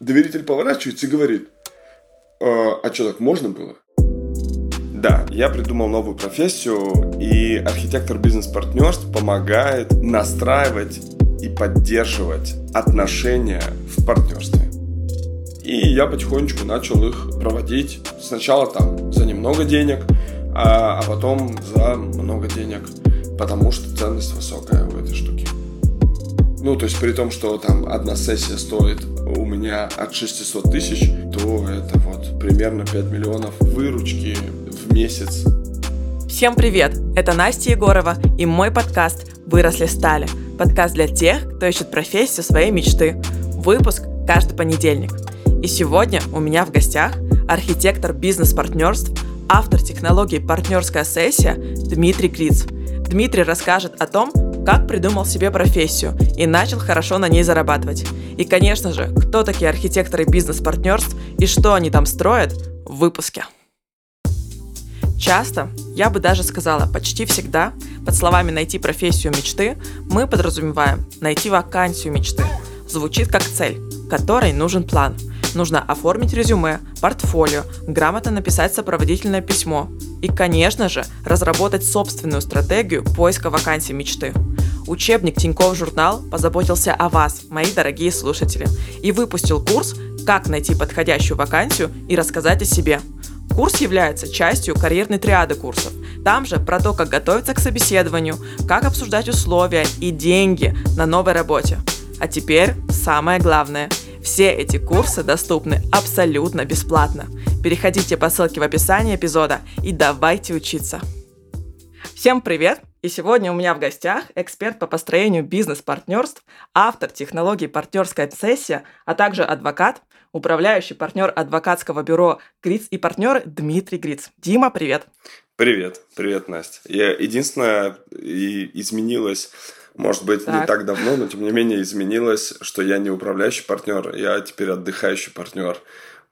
доверитель поворачивается и говорит, а, а что, так можно было? Да, я придумал новую профессию, и архитектор бизнес-партнерств помогает настраивать и поддерживать отношения в партнерстве. И я потихонечку начал их проводить сначала там за немного денег, а, а потом за много денег, потому что ценность высокая в этой штуке. Ну, то есть при том, что там одна сессия стоит у меня от 600 тысяч, то это вот примерно 5 миллионов выручки в месяц. Всем привет! Это Настя Егорова и мой подкаст «Выросли стали». Подкаст для тех, кто ищет профессию своей мечты. Выпуск каждый понедельник – и сегодня у меня в гостях архитектор бизнес-партнерств, автор технологии «Партнерская сессия» Дмитрий Гриц. Дмитрий расскажет о том, как придумал себе профессию и начал хорошо на ней зарабатывать. И, конечно же, кто такие архитекторы бизнес-партнерств и что они там строят в выпуске. Часто, я бы даже сказала почти всегда, под словами «найти профессию мечты» мы подразумеваем «найти вакансию мечты». Звучит как цель, которой нужен план – Нужно оформить резюме, портфолио, грамотно написать сопроводительное письмо и, конечно же, разработать собственную стратегию поиска вакансий мечты. Учебник Тинькофф журнал позаботился о вас, мои дорогие слушатели, и выпустил курс «Как найти подходящую вакансию и рассказать о себе». Курс является частью карьерной триады курсов. Там же про то, как готовиться к собеседованию, как обсуждать условия и деньги на новой работе. А теперь самое главное – все эти курсы доступны абсолютно бесплатно. Переходите по ссылке в описании эпизода и давайте учиться. Всем привет! И сегодня у меня в гостях эксперт по построению бизнес-партнерств, автор технологии «Партнерская сессия», а также адвокат, управляющий партнер адвокатского бюро «Гриц и партнеры» Дмитрий Гриц. Дима, привет! Привет, привет, Настя. Я единственное изменилось может быть, так. не так давно, но тем не менее изменилось, что я не управляющий партнер, я теперь отдыхающий партнер.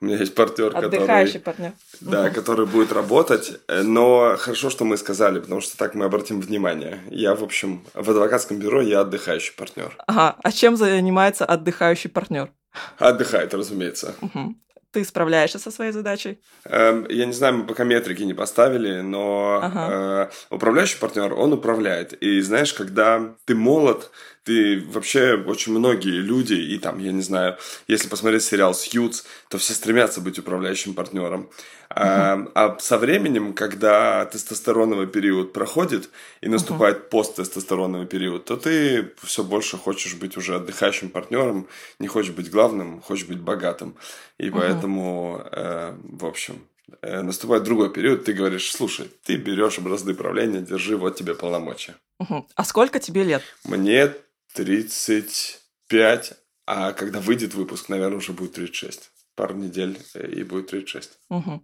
У меня есть партнер, Отдыхающий который, партнер. Да, угу. который будет работать. Но хорошо, что мы сказали, потому что так мы обратим внимание. Я, в общем, в адвокатском бюро я отдыхающий партнер. Ага. А чем занимается отдыхающий партнер? Отдыхает, разумеется. Угу ты справляешься со своей задачей? Эм, я не знаю, мы пока метрики не поставили, но ага. э, управляющий партнер, он управляет. И знаешь, когда ты молод, ты вообще очень многие люди, и там, я не знаю, если посмотреть сериал «Сьюз», то все стремятся быть управляющим партнером. Uh-huh. А, а со временем, когда тестостероновый период проходит и наступает uh-huh. посттестостероновый период, то ты все больше хочешь быть уже отдыхающим партнером, не хочешь быть главным, хочешь быть богатым. И uh-huh. поэтому, э, в общем, э, наступает другой период, ты говоришь, слушай, ты берешь бразды правления, держи, вот тебе полномочия. А сколько тебе лет? Мне 35, а когда выйдет выпуск, наверное, уже будет 36. Пару недель э, и будет 36. Угу.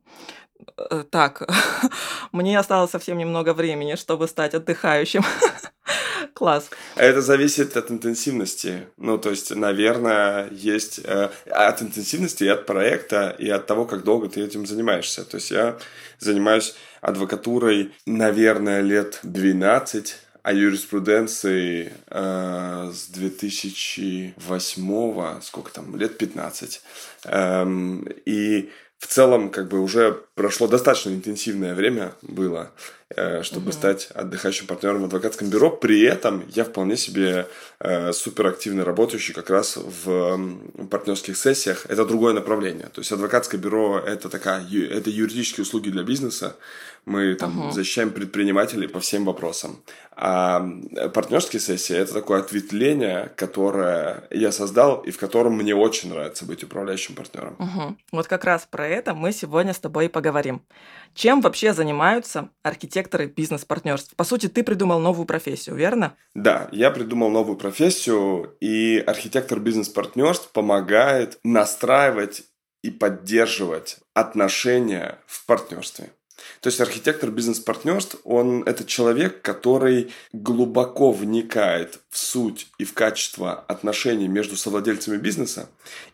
Так, мне осталось совсем немного времени, чтобы стать отдыхающим. Класс. Это зависит от интенсивности. Ну, то есть, наверное, есть э, от интенсивности и от проекта, и от того, как долго ты этим занимаешься. То есть, я занимаюсь адвокатурой, наверное, лет 12, о юриспруденции э, с 2008, сколько там, лет 15. Эм, и в целом, как бы уже прошло достаточно интенсивное время было, э, чтобы угу. стать отдыхающим партнером в адвокатском бюро. При этом я вполне себе э, суперактивно работающий как раз в партнерских сессиях. Это другое направление. То есть адвокатское бюро это такая, это юридические услуги для бизнеса. Мы там угу. защищаем предпринимателей по всем вопросам. А партнерские сессии это такое ответвление, которое я создал и в котором мне очень нравится быть управляющим партнером. Угу. Вот как раз про это мы сегодня с тобой и поговорим. Чем вообще занимаются архитекторы бизнес-партнерств? По сути, ты придумал новую профессию, верно? Да, я придумал новую профессию, и архитектор бизнес-партнерств помогает настраивать и поддерживать отношения в партнерстве. То есть архитектор бизнес-партнерств, он это человек, который глубоко вникает в суть и в качество отношений между совладельцами бизнеса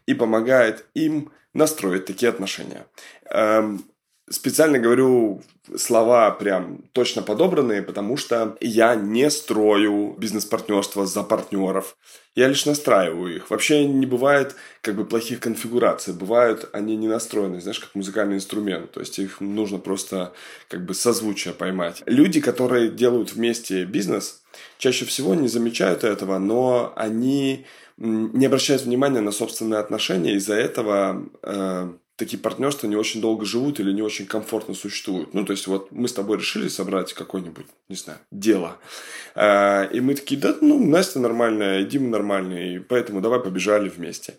и помогает им настроить такие отношения. Эм, специально говорю слова прям точно подобранные, потому что я не строю бизнес-партнерство за партнеров. Я лишь настраиваю их. Вообще не бывает как бы плохих конфигураций. Бывают они не настроены, знаешь, как музыкальный инструмент. То есть их нужно просто как бы созвучие поймать. Люди, которые делают вместе бизнес, чаще всего не замечают этого, но они не обращают внимания на собственные отношения, из-за этого э, такие партнерства не очень долго живут или не очень комфортно существуют. Ну, то есть, вот мы с тобой решили собрать какое-нибудь, не знаю, дело. Э, и мы такие, да, ну, Настя нормальная, Дима нормальный, поэтому давай побежали вместе.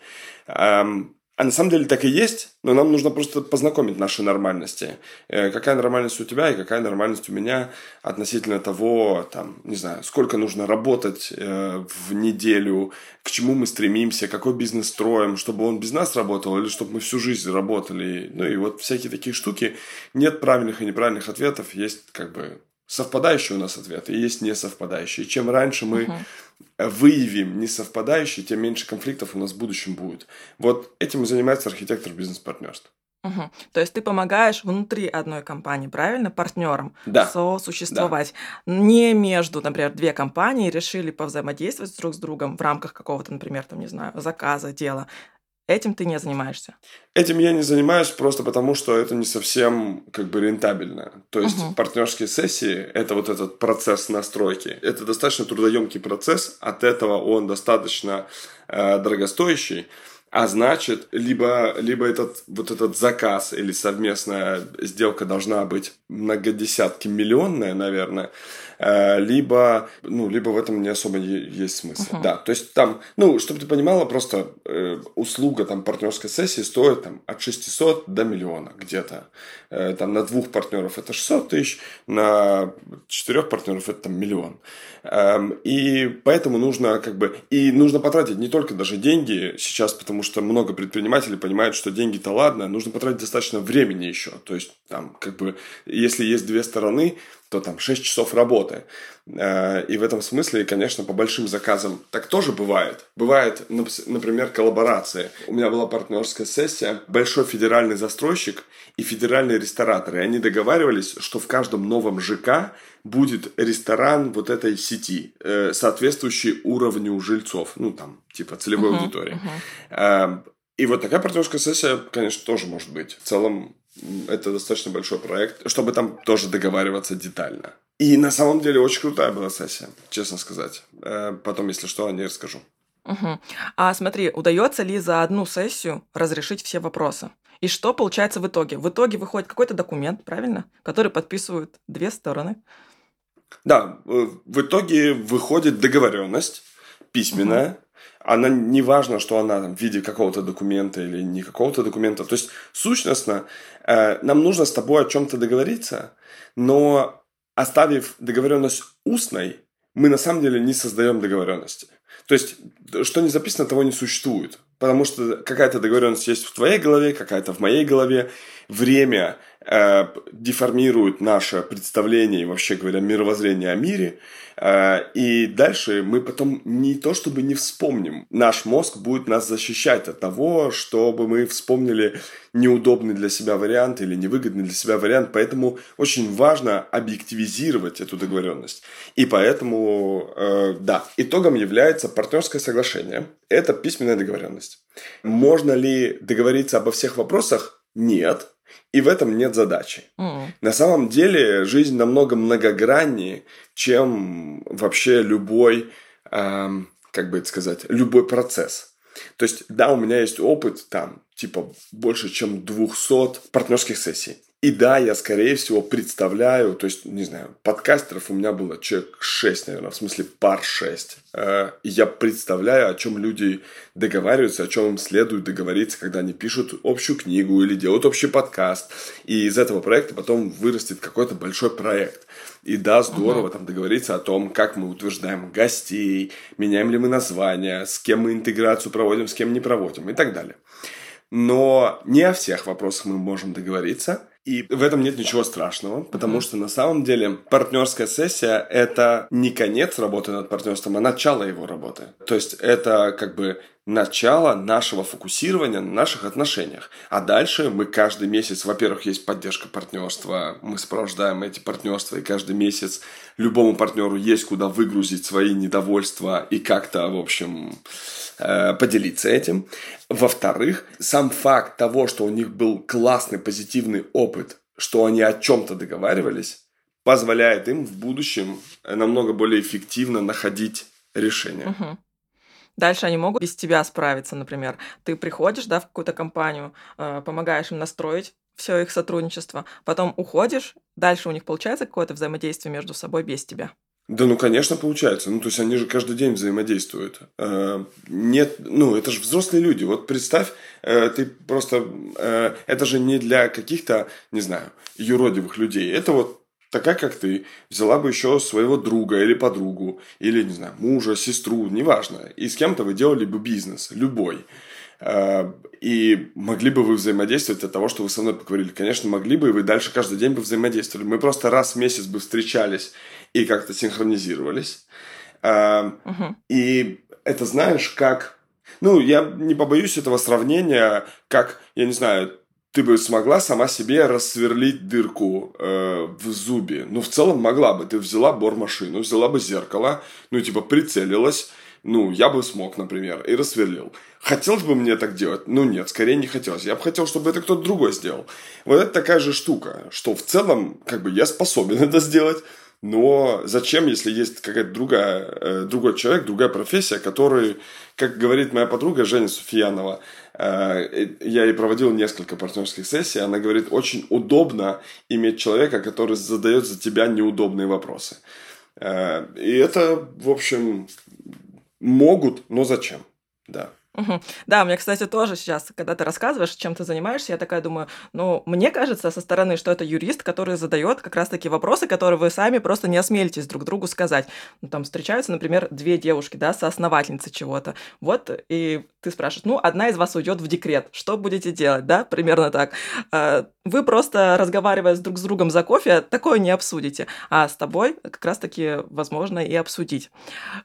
А на самом деле так и есть, но нам нужно просто познакомить наши нормальности. Э, какая нормальность у тебя и какая нормальность у меня относительно того, там, не знаю, сколько нужно работать э, в неделю, к чему мы стремимся, какой бизнес строим, чтобы он без нас работал или чтобы мы всю жизнь работали. Ну и вот всякие такие штуки. Нет правильных и неправильных ответов, есть как бы совпадающие у нас ответы и есть несовпадающие. Чем раньше мы uh-huh выявим несовпадающие, тем меньше конфликтов у нас в будущем будет. Вот этим и занимается архитектор бизнес-партнерств. Угу. То есть ты помогаешь внутри одной компании, правильно, партнерам да. сосуществовать. Да. Не между, например, две компании решили повзаимодействовать друг с другом в рамках какого-то, например, там, не знаю, заказа, дела. Этим ты не занимаешься? Этим я не занимаюсь просто потому, что это не совсем как бы рентабельно. То есть угу. партнерские сессии – это вот этот процесс настройки. Это достаточно трудоемкий процесс, от этого он достаточно э, дорогостоящий. А значит, либо, либо этот, вот этот заказ или совместная сделка должна быть многодесятки миллионная, наверное, либо, ну, либо в этом не особо есть смысл. Uh-huh. Да, то есть там, ну, чтобы ты понимала, просто э, услуга там партнерской сессии стоит там от 600 до миллиона где-то. Э, там на двух партнеров это 600 тысяч, на четырех партнеров это там миллион. Эм, и поэтому нужно как бы, и нужно потратить не только даже деньги сейчас, потому что много предпринимателей понимают, что деньги-то ладно, нужно потратить достаточно времени еще. То есть там как бы, если есть две стороны, то там 6 часов работы. Э, и в этом смысле, конечно, по большим заказам так тоже бывает. Бывает, например, коллаборации. У меня была партнерская сессия, большой федеральный застройщик и федеральный ресторатор. И они договаривались, что в каждом новом ЖК будет ресторан вот этой сети, э, соответствующий уровню жильцов, ну там, типа целевой uh-huh, аудитории. Uh-huh. И вот такая партнерская сессия, конечно, тоже может быть. В целом это достаточно большой проект, чтобы там тоже договариваться детально. И на самом деле очень крутая была сессия, честно сказать. Э, потом, если что, о ней расскажу. Угу. А смотри, удается ли за одну сессию разрешить все вопросы? И что получается в итоге? В итоге выходит какой-то документ, правильно, который подписывают две стороны. Да, э, в итоге выходит договоренность письменная, угу она не важно, что она там, в виде какого-то документа или не какого-то документа. То есть, сущностно, э, нам нужно с тобой о чем-то договориться, но оставив договоренность устной, мы на самом деле не создаем договоренности. То есть, что не записано, того не существует. Потому что какая-то договоренность есть в твоей голове, какая-то в моей голове. Время э, деформирует наше представление и вообще говоря мировоззрение о мире. Э, и дальше мы потом не то чтобы не вспомним. Наш мозг будет нас защищать от того, чтобы мы вспомнили неудобный для себя вариант или невыгодный для себя вариант. Поэтому очень важно объективизировать эту договоренность. И поэтому, э, да, итогом является партнерское соглашение. Это письменная договоренность. Можно ли договориться обо всех вопросах? Нет. И в этом нет задачи. Mm. На самом деле жизнь намного многограннее, чем вообще любой, эм, как бы это сказать, любой процесс. То есть, да, у меня есть опыт там, типа, больше, чем 200 партнерских сессий. И да, я, скорее всего, представляю, то есть, не знаю, подкастеров у меня было человек 6, наверное, в смысле пар 6. Э, я представляю, о чем люди договариваются, о чем им следует договориться, когда они пишут общую книгу или делают общий подкаст. И из этого проекта потом вырастет какой-то большой проект. И да, здорово там договориться о том, как мы утверждаем гостей, меняем ли мы названия, с кем мы интеграцию проводим, с кем не проводим и так далее. Но не о всех вопросах мы можем договориться – и в этом нет ничего страшного, потому mm-hmm. что на самом деле партнерская сессия это не конец работы над партнерством, а начало его работы. То есть это как бы начало нашего фокусирования на наших отношениях. А дальше мы каждый месяц, во-первых, есть поддержка партнерства, мы сопровождаем эти партнерства, и каждый месяц любому партнеру есть куда выгрузить свои недовольства и как-то, в общем, э, поделиться этим. Во-вторых, сам факт того, что у них был классный позитивный опыт, что они о чем-то договаривались, позволяет им в будущем намного более эффективно находить решения. Дальше они могут без тебя справиться, например. Ты приходишь, да, в какую-то компанию, э, помогаешь им настроить все их сотрудничество, потом уходишь, дальше у них получается какое-то взаимодействие между собой без тебя. Да, ну, конечно, получается. Ну, то есть, они же каждый день взаимодействуют. Э, нет, ну, это же взрослые люди. Вот представь, э, ты просто... Э, это же не для каких-то, не знаю, юродивых людей. Это вот такая, как ты, взяла бы еще своего друга или подругу, или, не знаю, мужа, сестру, неважно, и с кем-то вы делали бы бизнес, любой. И могли бы вы взаимодействовать от того, что вы со мной поговорили. Конечно, могли бы, и вы дальше каждый день бы взаимодействовали. Мы просто раз в месяц бы встречались и как-то синхронизировались. Угу. И это знаешь, как... Ну, я не побоюсь этого сравнения, как, я не знаю, ты бы смогла сама себе рассверлить дырку э, в зубе. Ну, в целом могла бы. Ты взяла бормашину, взяла бы зеркало, ну, типа, прицелилась. Ну, я бы смог, например, и рассверлил. Хотелось бы мне так делать? Ну, нет, скорее не хотелось. Я бы хотел, чтобы это кто-то другой сделал. Вот это такая же штука, что в целом, как бы, я способен это сделать. Но зачем, если есть какая-то другая, э, другой человек, другая профессия, который, как говорит моя подруга Женя Суфиянова, э, я ей проводил несколько партнерских сессий, она говорит, очень удобно иметь человека, который задает за тебя неудобные вопросы. Э, и это, в общем, могут, но зачем? Да. Угу. Да, мне, кстати, тоже сейчас, когда ты рассказываешь, чем ты занимаешься, я такая думаю, ну, мне кажется со стороны, что это юрист, который задает как раз-таки вопросы, которые вы сами просто не осмелитесь друг другу сказать. Ну, там встречаются, например, две девушки, да, соосновательницы чего-то. Вот, и ты спрашиваешь, ну, одна из вас уйдет в декрет, что будете делать, да, примерно так. А, вы просто, разговаривая с друг с другом за кофе, такое не обсудите, а с тобой как раз-таки возможно и обсудить.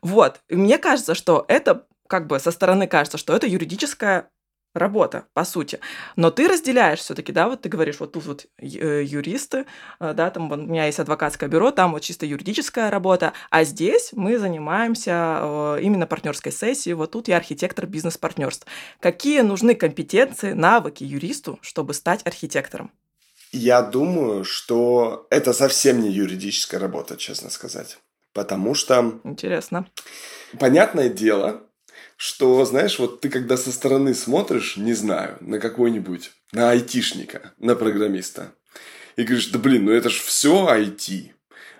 Вот, и мне кажется, что это как бы со стороны кажется, что это юридическая работа, по сути. Но ты разделяешь все-таки, да, вот ты говоришь, вот тут вот э, юристы, э, да, там у меня есть адвокатское бюро, там вот чисто юридическая работа, а здесь мы занимаемся э, именно партнерской сессией, вот тут я архитектор бизнес-партнерств. Какие нужны компетенции, навыки юристу, чтобы стать архитектором? Я думаю, что это совсем не юридическая работа, честно сказать. Потому что... Интересно. Понятное дело, что, знаешь, вот ты когда со стороны смотришь, не знаю, на какой-нибудь, на айтишника, на программиста, и говоришь, да блин, ну это ж все IT.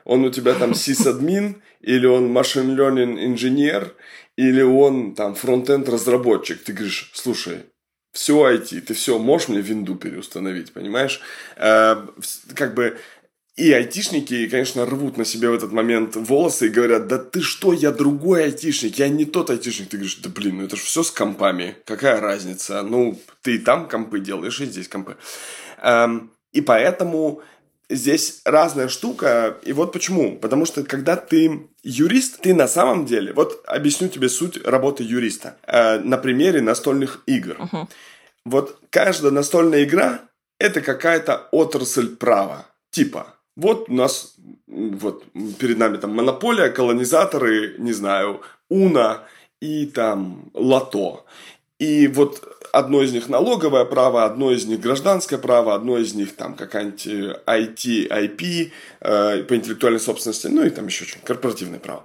Он у тебя там сисадмин, или он машин learning инженер, или он там фронтенд разработчик. Ты говоришь, слушай, все IT, ты все можешь мне винду переустановить, понимаешь? Э, как бы и айтишники, конечно, рвут на себе в этот момент волосы и говорят, да ты что, я другой айтишник, я не тот айтишник. Ты говоришь, да блин, ну это же все с компами, какая разница? Ну, ты и там компы делаешь, и здесь компы. Эм, и поэтому здесь разная штука. И вот почему. Потому что когда ты юрист, ты на самом деле... Вот объясню тебе суть работы юриста. Э, на примере настольных игр. Uh-huh. Вот каждая настольная игра – это какая-то отрасль права. Типа, вот у нас, вот перед нами там монополия, колонизаторы, не знаю, Уна и там Лото. И вот одно из них налоговое право, одно из них гражданское право, одно из них там какая-нибудь IT, э, IP э, по интеллектуальной собственности, ну и там еще что-нибудь, корпоративное право.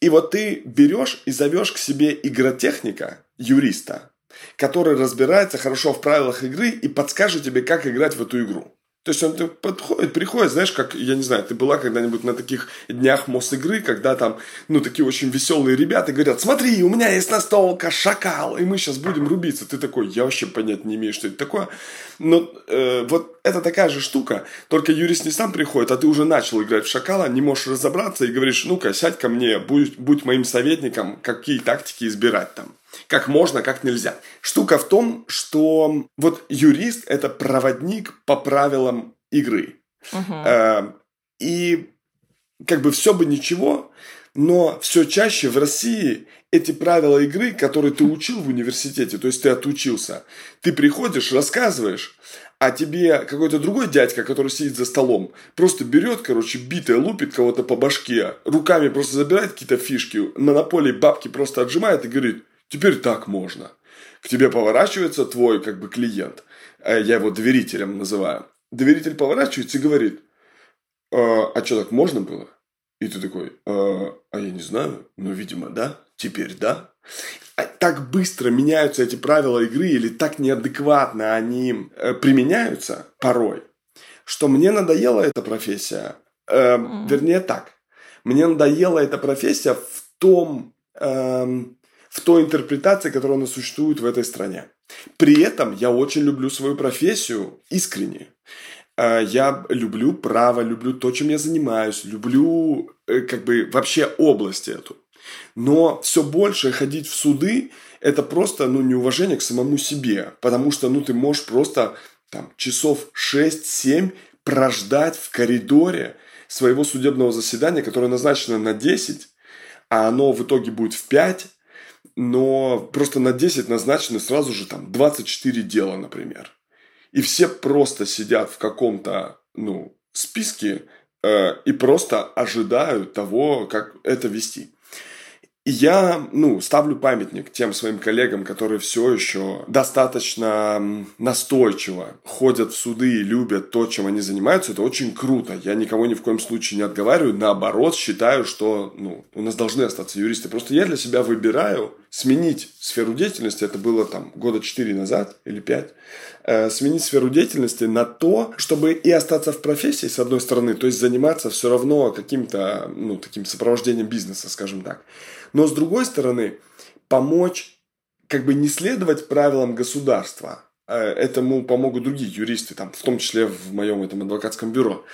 И вот ты берешь и зовешь к себе игротехника, юриста, который разбирается хорошо в правилах игры и подскажет тебе, как играть в эту игру. То есть он подходит, приходит, знаешь, как, я не знаю, ты была когда-нибудь на таких днях Мосигры, когда там, ну, такие очень веселые ребята говорят, смотри, у меня есть настолка, шакал, и мы сейчас будем рубиться. Ты такой, я вообще понять не имею, что это такое. Но э, вот это такая же штука, только юрист не сам приходит, а ты уже начал играть в шакала, не можешь разобраться и говоришь, ну-ка, сядь ко мне, будь, будь моим советником, какие тактики избирать там как можно, как нельзя. Штука в том, что вот юрист – это проводник по правилам игры. Uh-huh. И как бы все бы ничего, Но все чаще в России эти правила игры, которые ты учил в университете, то есть ты отучился, ты приходишь, рассказываешь, а тебе какой-то другой дядька, который сидит за столом, просто берет, короче, битое, лупит кого-то по башке, руками просто забирает какие-то фишки, монополии бабки просто отжимает и говорит, теперь так можно. К тебе поворачивается твой, как бы, клиент, э, я его доверителем называю. Доверитель поворачивается и говорит, а, а что, так можно было? И ты такой, а, а я не знаю, ну, видимо, да, теперь да. А так быстро меняются эти правила игры или так неадекватно они э, применяются порой, что мне надоела эта профессия. Э, mm. Вернее так, мне надоела эта профессия в том, э, в той интерпретации, которая она существует в этой стране. При этом я очень люблю свою профессию искренне. Э, я люблю право, люблю то, чем я занимаюсь, люблю э, как бы вообще область эту. Но все больше ходить в суды – это просто ну, неуважение к самому себе. Потому что ну, ты можешь просто там, часов 6-7 прождать в коридоре своего судебного заседания, которое назначено на 10, а оно в итоге будет в 5, но просто на 10 назначены сразу же там 24 дела, например и все просто сидят в каком-то, ну, списке э, и просто ожидают того, как это вести. Я, ну, ставлю памятник тем своим коллегам, которые все еще достаточно настойчиво ходят в суды и любят то, чем они занимаются. Это очень круто. Я никого ни в коем случае не отговариваю. Наоборот, считаю, что, ну, у нас должны остаться юристы. Просто я для себя выбираю сменить сферу деятельности. Это было там года 4 назад или 5 э, сменить сферу деятельности на то, чтобы и остаться в профессии, с одной стороны, то есть заниматься все равно каким-то, ну, таким сопровождением бизнеса, скажем так. Но с другой стороны, помочь как бы не следовать правилам государства. Э, этому помогут другие юристы, там, в том числе в моем этом адвокатском бюро.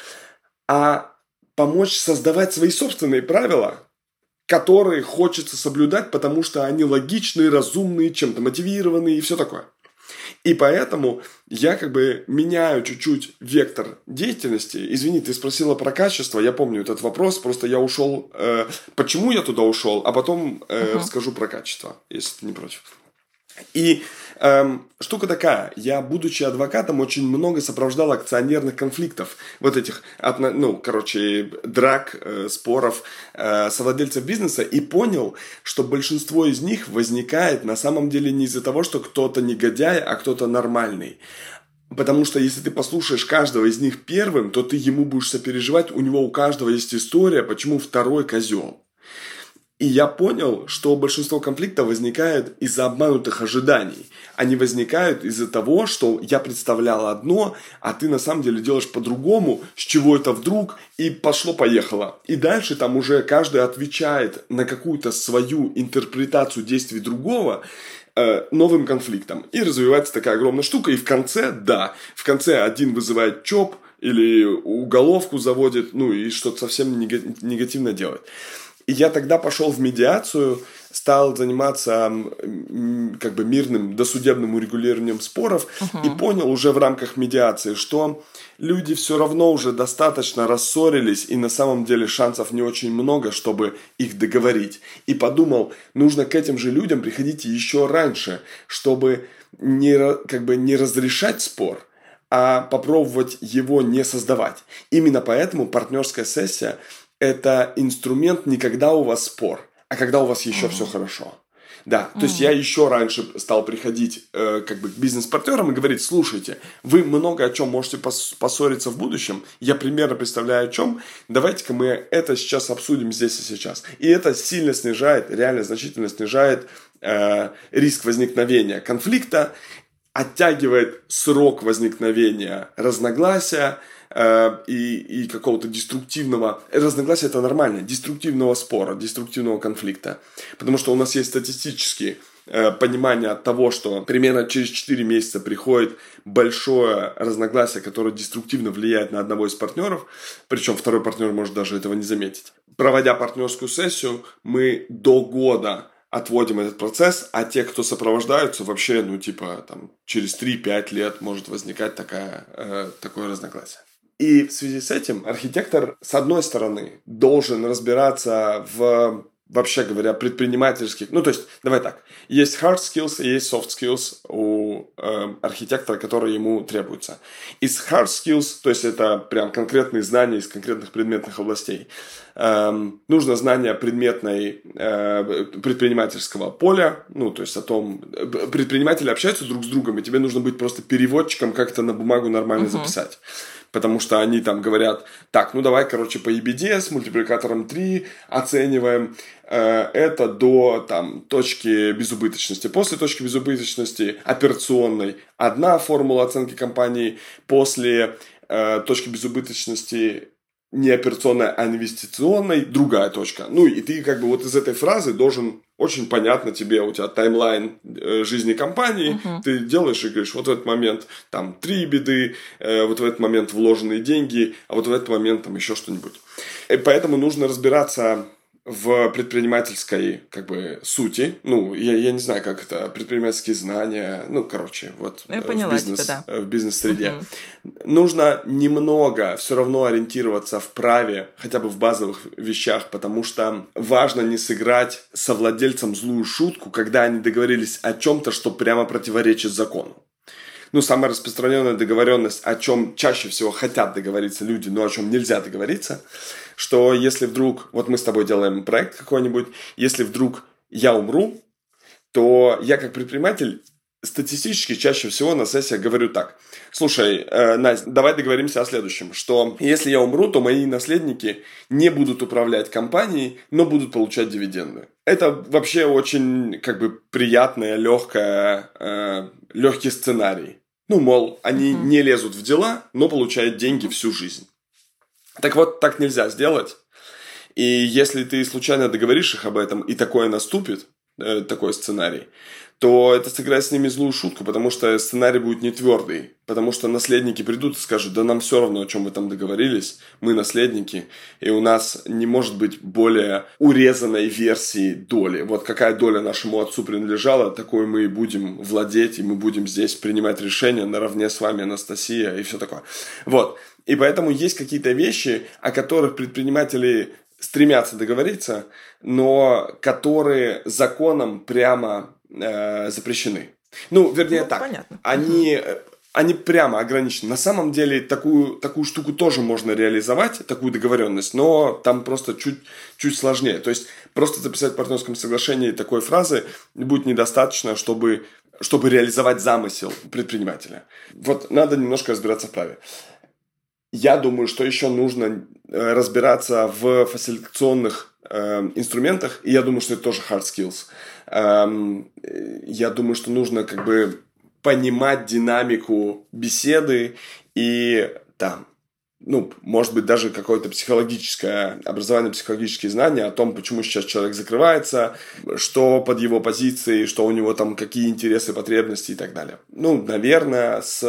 А помочь создавать свои собственные правила, которые хочется соблюдать, потому что они логичные, разумные, чем-то мотивированные и все такое. И поэтому я как бы меняю чуть-чуть вектор деятельности. Извини, ты спросила про качество, я помню этот вопрос, просто я ушел, э, почему я туда ушел, а потом э, uh-huh. расскажу про качество, если ты не против. И эм, штука такая, я, будучи адвокатом, очень много сопровождал акционерных конфликтов, вот этих, ну, короче, драк, э, споров э, совладельцев бизнеса, и понял, что большинство из них возникает на самом деле не из-за того, что кто-то негодяй, а кто-то нормальный. Потому что если ты послушаешь каждого из них первым, то ты ему будешь сопереживать, у него у каждого есть история, почему второй козел. И я понял, что большинство конфликтов возникает из-за обманутых ожиданий. Они возникают из-за того, что я представлял одно, а ты на самом деле делаешь по-другому, с чего это вдруг, и пошло-поехало. И дальше там уже каждый отвечает на какую-то свою интерпретацию действий другого, э, новым конфликтом. И развивается такая огромная штука. И в конце, да, в конце один вызывает ЧОП или уголовку заводит, ну и что-то совсем негативно делает. И я тогда пошел в медиацию, стал заниматься как бы мирным досудебным урегулированием споров uh-huh. и понял уже в рамках медиации, что люди все равно уже достаточно рассорились и на самом деле шансов не очень много, чтобы их договорить. И подумал, нужно к этим же людям приходить еще раньше, чтобы не, как бы не разрешать спор, а попробовать его не создавать. Именно поэтому партнерская сессия это инструмент не когда у вас спор, а когда у вас еще mm-hmm. все хорошо. Да, то mm-hmm. есть я еще раньше стал приходить э, как бы к бизнес-партнерам и говорить, слушайте, вы много о чем можете пос- поссориться в будущем, я примерно представляю о чем, давайте-ка мы это сейчас обсудим здесь и сейчас. И это сильно снижает, реально значительно снижает э, риск возникновения конфликта, оттягивает срок возникновения разногласия, Э, и, и какого-то деструктивного... Разногласия это нормально, деструктивного спора, деструктивного конфликта. Потому что у нас есть статистические э, понимание того, что примерно через 4 месяца приходит большое разногласие, которое деструктивно влияет на одного из партнеров, причем второй партнер может даже этого не заметить. Проводя партнерскую сессию, мы до года отводим этот процесс, а те, кто сопровождаются, вообще, ну, типа, там, через 3-5 лет может возникать такая, э, такое разногласие. И в связи с этим архитектор, с одной стороны, должен разбираться в вообще говоря, предпринимательских. Ну, то есть, давай так. Есть hard skills и есть soft skills у э, архитектора, которые ему требуются. Из hard skills, то есть это прям конкретные знания из конкретных предметных областей, э, нужно знание предметной э, предпринимательского поля, ну, то есть о том, предприниматели общаются друг с другом, и тебе нужно быть просто переводчиком, как это на бумагу нормально uh-huh. записать потому что они там говорят, так, ну давай, короче, по EBD с мультипликатором 3 оцениваем э, это до там точки безубыточности. После точки безубыточности операционной одна формула оценки компании, после э, точки безубыточности не операционной, а инвестиционной, другая точка. Ну и ты как бы вот из этой фразы должен очень понятно тебе, у тебя таймлайн э, жизни компании, uh-huh. ты делаешь и говоришь, вот в этот момент там три беды, э, вот в этот момент вложенные деньги, а вот в этот момент там еще что-нибудь. И поэтому нужно разбираться в предпринимательской как бы сути, ну, я, я не знаю, как это, предпринимательские знания, ну, короче, вот я поняла в, бизнес, тебя, да. в бизнес-среде. Угу. Нужно немного все равно ориентироваться в праве, хотя бы в базовых вещах, потому что важно не сыграть совладельцам злую шутку, когда они договорились о чем-то, что прямо противоречит закону ну, самая распространенная договоренность, о чем чаще всего хотят договориться люди, но о чем нельзя договориться, что если вдруг, вот мы с тобой делаем проект какой-нибудь, если вдруг я умру, то я как предприниматель статистически чаще всего на сессиях говорю так. Слушай, э, Настя, давай договоримся о следующем, что если я умру, то мои наследники не будут управлять компанией, но будут получать дивиденды. Это вообще очень как бы приятная, легкая, э, легкий сценарий. Ну, мол, они uh-huh. не лезут в дела, но получают деньги всю жизнь. Так вот, так нельзя сделать. И если ты случайно договоришь их об этом, и такое наступит, э, такой сценарий, то это сыграет с ними злую шутку, потому что сценарий будет не твердый, потому что наследники придут и скажут, да нам все равно, о чем мы там договорились, мы наследники, и у нас не может быть более урезанной версии доли. Вот какая доля нашему отцу принадлежала, такой мы и будем владеть, и мы будем здесь принимать решения наравне с вами, Анастасия, и все такое. Вот. И поэтому есть какие-то вещи, о которых предприниматели стремятся договориться, но которые законом прямо э, запрещены. Ну, вернее ну, так. Понятно. Они, угу. они прямо ограничены. На самом деле такую, такую штуку тоже можно реализовать, такую договоренность, но там просто чуть, чуть сложнее. То есть просто записать в партнерском соглашении такой фразы будет недостаточно, чтобы, чтобы реализовать замысел предпринимателя. Вот надо немножко разбираться в праве. Я думаю, что еще нужно э, разбираться в фасилитационных э, инструментах, и я думаю, что это тоже hard skills. Эм, я думаю, что нужно как бы понимать динамику беседы и там, ну, может быть, даже какое-то психологическое образование, психологические знания о том, почему сейчас человек закрывается, что под его позицией, что у него там, какие интересы, потребности и так далее. Ну, наверное, с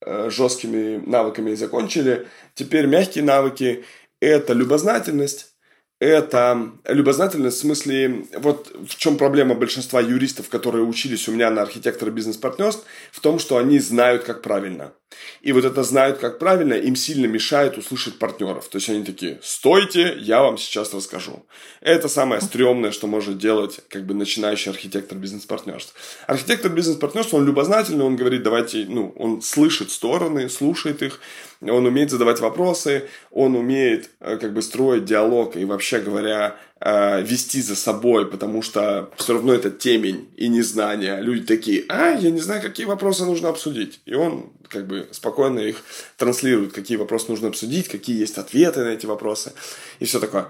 э, жесткими навыками закончили. Теперь мягкие навыки – это любознательность, это любознательность в смысле, вот в чем проблема большинства юристов, которые учились у меня на архитектора бизнес-партнерств, в том, что они знают, как правильно. И вот это знают, как правильно, им сильно мешает услышать партнеров. То есть они такие, стойте, я вам сейчас расскажу. Это самое стрёмное, что может делать как бы начинающий архитектор бизнес-партнерств. Архитектор бизнес-партнерств, он любознательный, он говорит, давайте, ну, он слышит стороны, слушает их, он умеет задавать вопросы, он умеет э, как бы строить диалог и вообще говоря э, вести за собой, потому что все равно это темень и незнание. Люди такие, а, я не знаю, какие вопросы нужно обсудить. И он как бы спокойно их транслирует, какие вопросы нужно обсудить, какие есть ответы на эти вопросы и все такое.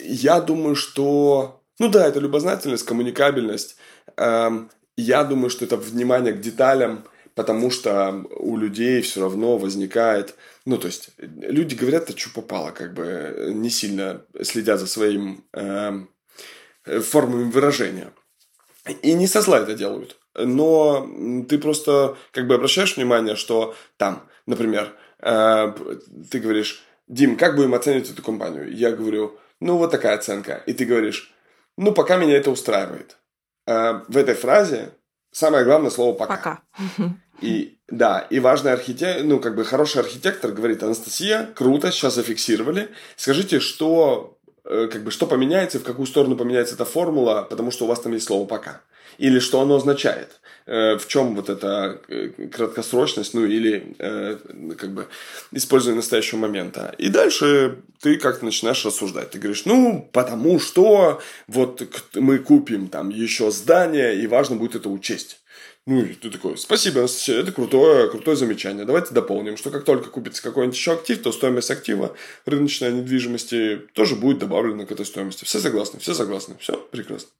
Я думаю, что... Ну да, это любознательность, коммуникабельность. Эм, я думаю, что это внимание к деталям, потому что у людей все равно возникает, ну, то есть, люди говорят, это что попало, как бы, не сильно следят за своим э, формами выражения. И не со зла это делают. Но ты просто, как бы, обращаешь внимание, что там, например, э, ты говоришь, Дим, как будем оценивать эту компанию? Я говорю, ну, вот такая оценка. И ты говоришь, ну, пока меня это устраивает. Э, в этой фразе самое главное слово «пока». Пока. И да, и важный архитектор, ну, как бы хороший архитектор говорит, Анастасия, круто, сейчас зафиксировали. Скажите, что, э, как бы, что поменяется, в какую сторону поменяется эта формула, потому что у вас там есть слово «пока». Или что оно означает. Э, в чем вот эта э, краткосрочность, ну, или, как бы, использование настоящего момента. И дальше ты как-то начинаешь рассуждать. Ты говоришь, ну, потому что вот мы купим там еще здание, и важно будет это учесть. Ну, и ты такой, спасибо, это крутое, крутое замечание. Давайте дополним, что как только купится какой-нибудь еще актив, то стоимость актива рыночной недвижимости тоже будет добавлена к этой стоимости. Все согласны? Все согласны? Все прекрасно.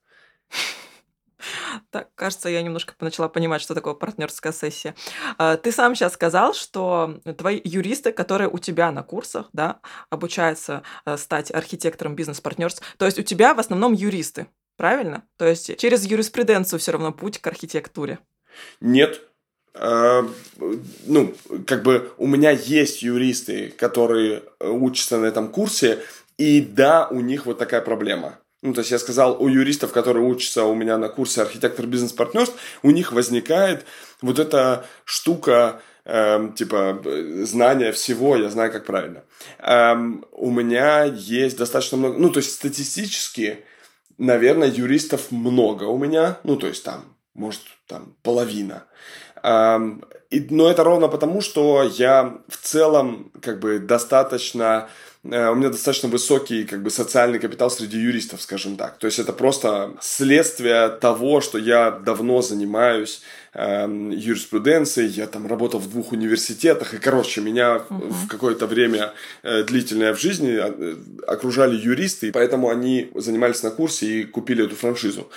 Так, кажется, я немножко начала понимать, что такое партнерская сессия. А, ты сам сейчас сказал, что твои юристы, которые у тебя на курсах, да, обучаются э, стать архитектором бизнес-партнерств, то есть у тебя в основном юристы, правильно? То есть через юриспруденцию все равно путь к архитектуре. Нет. А, ну, как бы у меня есть юристы, которые учатся на этом курсе, и да, у них вот такая проблема. Ну, то есть я сказал, у юристов, которые учатся у меня на курсе архитектор бизнес-партнерств, у них возникает вот эта штука, эм, типа знания всего, я знаю, как правильно. Эм, у меня есть достаточно много, ну, то есть статистически, наверное, юристов много у меня, ну, то есть там может, там, половина. И, но это ровно потому, что я в целом как бы достаточно э, у меня достаточно высокий как бы социальный капитал среди юристов, скажем так. То есть это просто следствие того, что я давно занимаюсь э, юриспруденцией, я там работал в двух университетах, и, короче, меня uh-huh. в какое-то время э, длительное в жизни э, окружали юристы, и поэтому они занимались на курсе и купили эту франшизу.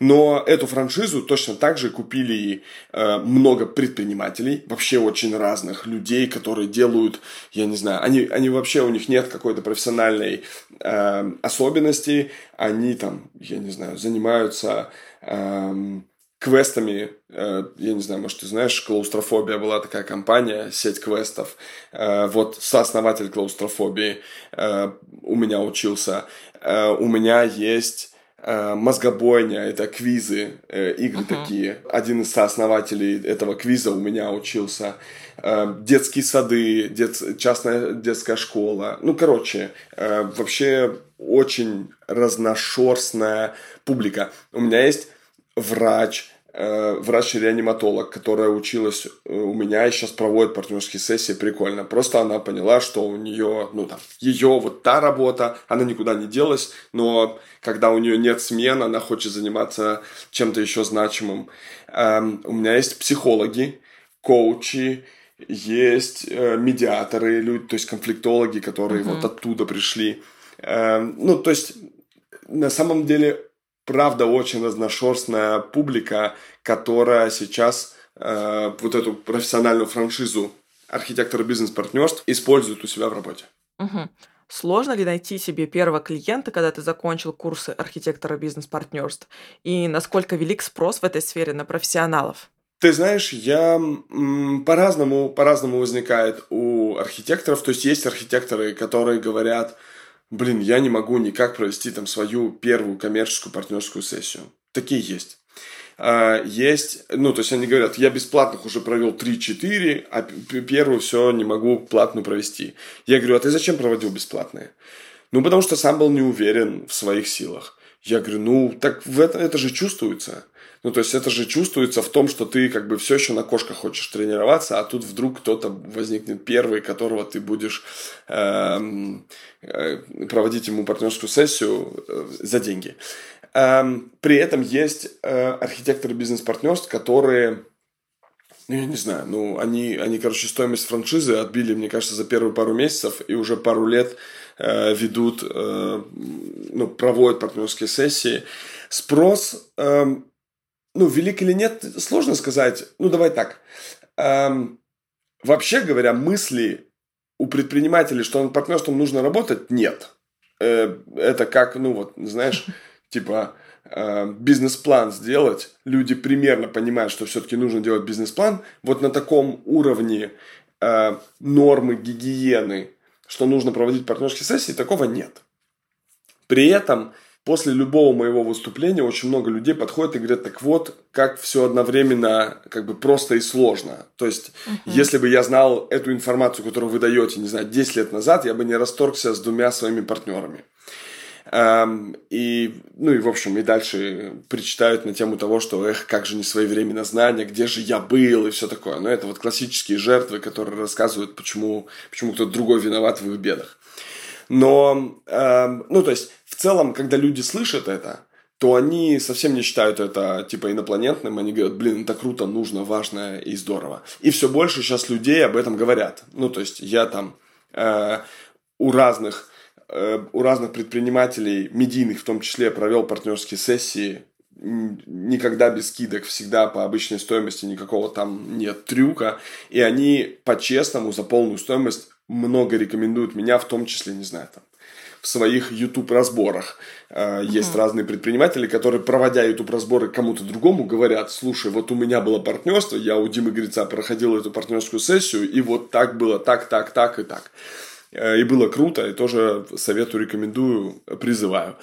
Но эту франшизу точно так же купили э, много предпринимателей, вообще очень разных людей, которые делают, я не знаю, они, они вообще, у них нет какой-то профессиональной э, особенности, они там, я не знаю, занимаются... Э, квестами, э, я не знаю, может, ты знаешь, Клаустрофобия была такая компания, сеть квестов. Э, вот сооснователь Клаустрофобии э, у меня учился. У меня есть мозгобойня, это квизы, игры uh-huh. такие. Один из сооснователей этого квиза у меня учился. Детские сады, дет, частная детская школа. Ну, короче, вообще очень разношерстная публика. У меня есть врач, э, врач-реаниматолог, которая училась э, у меня и сейчас проводит партнерские сессии, прикольно. Просто она поняла, что у нее, ну там, ее вот та работа, она никуда не делась, но когда у нее нет смен, она хочет заниматься чем-то еще значимым. Эм, у меня есть психологи, коучи, есть э, медиаторы, люди, то есть конфликтологи, которые uh-huh. вот оттуда пришли. Эм, ну, то есть на самом деле правда очень разношерстная публика, которая сейчас э, вот эту профессиональную франшизу архитектора бизнес-партнерств использует у себя в работе. Угу. Сложно ли найти себе первого клиента, когда ты закончил курсы архитектора бизнес-партнерств? И насколько велик спрос в этой сфере на профессионалов? Ты знаешь, я по-разному, по-разному возникает у архитекторов. То есть есть архитекторы, которые говорят, блин, я не могу никак провести там свою первую коммерческую партнерскую сессию. Такие есть. А, есть, ну, то есть они говорят, я бесплатных уже провел 3-4, а первую все не могу платную провести. Я говорю, а ты зачем проводил бесплатные? Ну, потому что сам был не уверен в своих силах. Я говорю, ну, так в это, это же чувствуется. Ну, то есть это же чувствуется в том, что ты как бы все еще на кошках хочешь тренироваться, а тут вдруг кто-то возникнет первый, которого ты будешь эм, э, проводить ему партнерскую сессию э, за деньги. Эм, при этом есть э, архитекторы бизнес-партнерств, которые ну, я не знаю, ну, они, они, короче, стоимость франшизы отбили, мне кажется, за первые пару месяцев и уже пару лет э, ведут, э, ну, проводят партнерские сессии. Спрос э, ну, велик или нет, сложно сказать. Ну, давай так. Эм, вообще говоря, мысли у предпринимателей, что над партнерством нужно работать, нет. Э, это как, ну вот, знаешь, типа э, бизнес-план сделать. Люди примерно понимают, что все-таки нужно делать бизнес-план. Вот на таком уровне э, нормы гигиены, что нужно проводить партнерские сессии, такого нет. При этом после любого моего выступления очень много людей подходят и говорят, так вот, как все одновременно как бы просто и сложно. То есть, uh-huh. если бы я знал эту информацию, которую вы даете, не знаю, 10 лет назад, я бы не расторгся с двумя своими партнерами. Эм, и, ну и, в общем, и дальше причитают на тему того, что, эх, как же не своевременно знания, где же я был и все такое. Но это вот классические жертвы, которые рассказывают, почему, почему кто-то другой виноват в их бедах. Но, эм, ну, то есть, целом, когда люди слышат это, то они совсем не считают это типа инопланетным, они говорят, блин, это круто, нужно, важно и здорово. И все больше сейчас людей об этом говорят. Ну, то есть я там э, у разных Э, у разных предпринимателей, медийных в том числе, провел партнерские сессии никогда без скидок, всегда по обычной стоимости, никакого там нет трюка. И они по-честному за полную стоимость много рекомендуют меня, в том числе, не знаю, там, в своих YouTube-разборах. Uh-huh. Есть разные предприниматели, которые, проводя YouTube-разборы кому-то другому, говорят, слушай, вот у меня было партнерство, я у Димы Грица проходил эту партнерскую сессию, и вот так было, так, так, так и так. Э, и было круто, и тоже советую, рекомендую, призываю.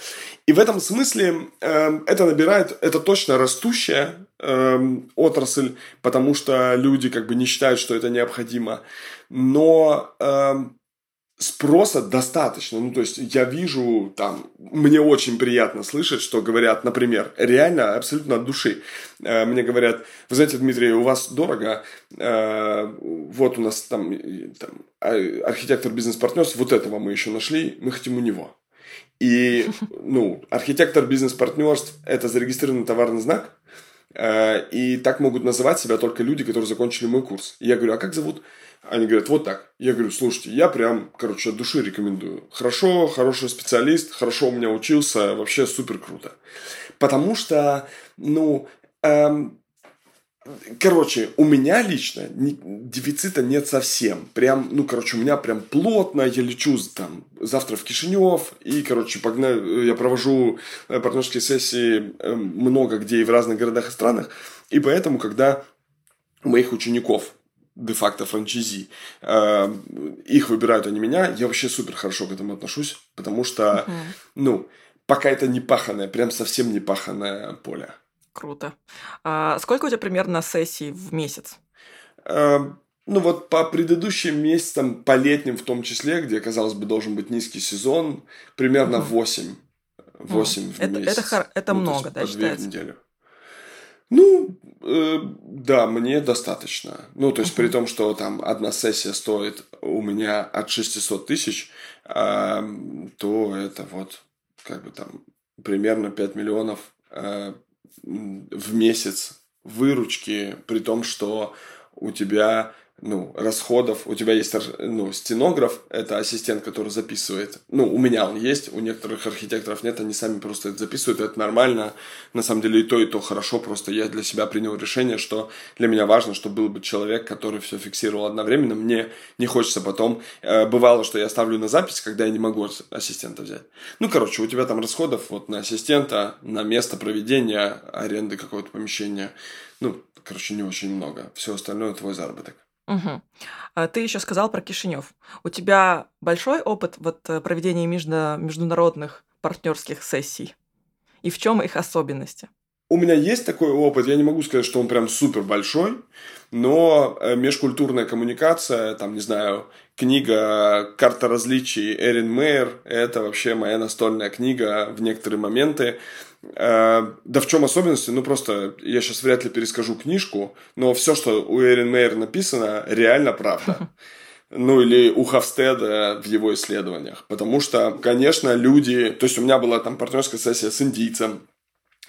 И в этом смысле э, это набирает, это точно растущая э, отрасль, потому что люди как бы не считают, что это необходимо. Но э, спроса достаточно. Ну, то есть я вижу там, мне очень приятно слышать, что говорят, например, реально, абсолютно от души. Э, мне говорят, вы знаете, Дмитрий, у вас дорого, э, вот у нас там, там а, архитектор бизнес-партнерств, вот этого мы еще нашли, мы хотим у него. И, ну, архитектор бизнес-партнерств – это зарегистрированный товарный знак, э, и так могут называть себя только люди, которые закончили мой курс. И я говорю, а как зовут? Они говорят, вот так. Я говорю, слушайте, я прям, короче, от души рекомендую. Хорошо, хороший специалист, хорошо у меня учился, вообще супер круто. Потому что, ну, эм, короче, у меня лично не, дефицита нет совсем. Прям, ну, короче, у меня прям плотно, я лечу там завтра в Кишинев, и, короче, погнаю, я провожу э, партнерские сессии эм, много где и в разных городах и странах, и поэтому, когда моих учеников де-факто франчизи. Э, их выбирают, они меня. Я вообще супер хорошо к этому отношусь, потому что, uh-huh. ну, пока это не паханное, прям совсем не паханное поле. Круто. А сколько у тебя примерно сессий в месяц? Э, ну вот по предыдущим месяцам, по летним в том числе, где, казалось бы, должен быть низкий сезон, примерно uh-huh. 8. 8 uh-huh. в это, месяц. Это, это ну, много, да, считается? неделю. Ну, э, да, мне достаточно. Ну, то есть, uh-huh. при том, что там одна сессия стоит у меня от 600 тысяч, э, то это вот как бы там примерно 5 миллионов э, в месяц выручки, при том, что у тебя ну, расходов. У тебя есть ну, стенограф, это ассистент, который записывает. Ну, у меня он есть, у некоторых архитекторов нет, они сами просто это записывают, это нормально. На самом деле и то, и то хорошо, просто я для себя принял решение, что для меня важно, чтобы был бы человек, который все фиксировал одновременно. Мне не хочется потом... Э, бывало, что я ставлю на запись, когда я не могу ассистента взять. Ну, короче, у тебя там расходов вот на ассистента, на место проведения, аренды какого-то помещения. Ну, короче, не очень много. Все остальное твой заработок. Угу. А ты еще сказал про Кишинев. У тебя большой опыт вот э, проведения между, международных партнерских сессий? И в чем их особенности? У меня есть такой опыт, я не могу сказать, что он прям супер большой, но э, межкультурная коммуникация, там, не знаю, книга «Карта различий» Эрин Мейер, это вообще моя настольная книга в некоторые моменты. Э, да в чем особенности? Ну, просто я сейчас вряд ли перескажу книжку, но все, что у Эрин Мейер написано, реально правда. Ну, или у Хавстеда в его исследованиях. Потому что, конечно, люди... То есть, у меня была там партнерская сессия с индийцем,